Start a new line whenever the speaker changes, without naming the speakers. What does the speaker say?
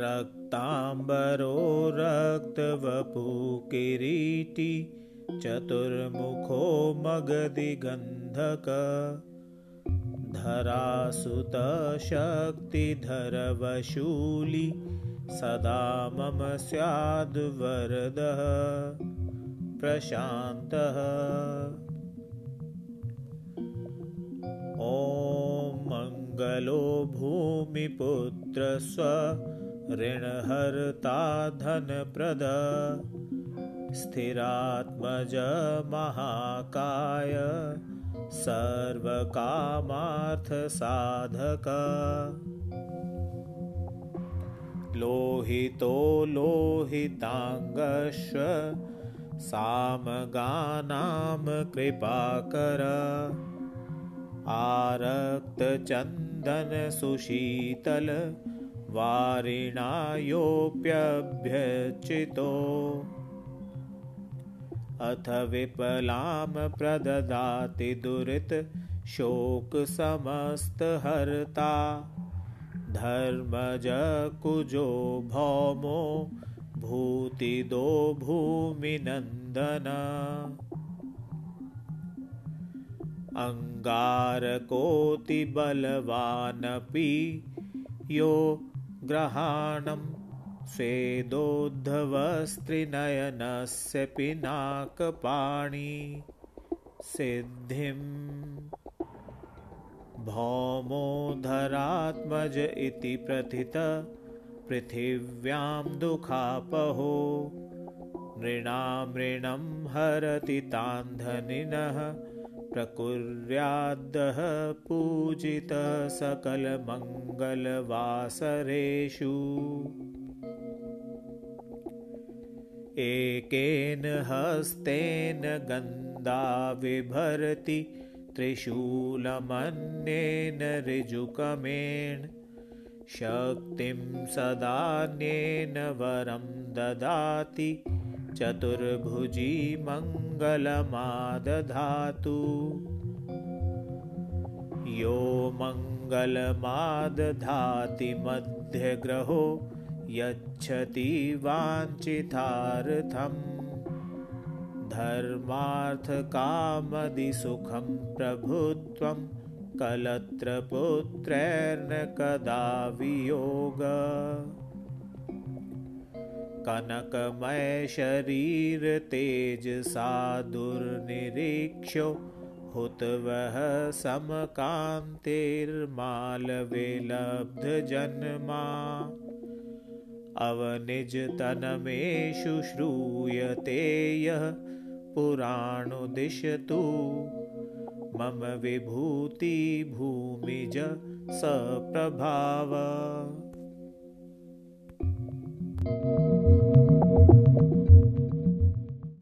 रक्ताम्बरो रक्तवपुकिरीटी चतुर्मुखो मगदिगन्धक धरासुतशक्तिधरवशूली सदा मम स्याद्वरदः। प्रशान्तः। ॐ मङ्गलो भूमिपुत्र स्व ऋणहर्ता धनप्रद स्थिरात्मज महाकाय सर्वकामार्थसाधक। लोहितो लोहिताङ्गश्व सामगानां कृपाकर आरक्तचन्दनसुशीतल वारिणायोऽप्यभ्यचितो अथ विपलां प्रददाति दुरितशोकसमस्तहर्ता धर्मजकुजो भौमो भूतिदो भूमिनन्दन। अङ्गारकोटिबलवानपि यो ग्रहाणं स्वेदोद्धवस्त्रिनयनस्य पिनाकपाणि सिद्धिं भौमोधरात्मज इति प्रथित पृथिव्यां दुःखापहो नृणामृणं हरति तान्धनिनः प्रकुर्याद्दः पूजितसकलमङ्गलवासरेषु एकेन हस्तेन गन्धाविभरति त्रिशूलमन्येन ऋजुकमेण। शक्तिं सदान्येन वरं ददाति चतुर्भुजी मङ्गलमादधातु। यो मङ्गलमादधाति मध्यग्रहो यच्छति वाञ्छितार्थं। धर्मार्थकामदिसुखं प्रभुत्वं कलत्रपुत्रैर्न कदा वियोग कनकमयशरीरतेजसा दुर्निरीक्ष्यो हुतवः समकान्तिर्मालविलब्धजन्मा। अवनिजतनमेषु श्रूयते यः पुराणुदिशतु। मम विभूतिभूमिज स प्रभाव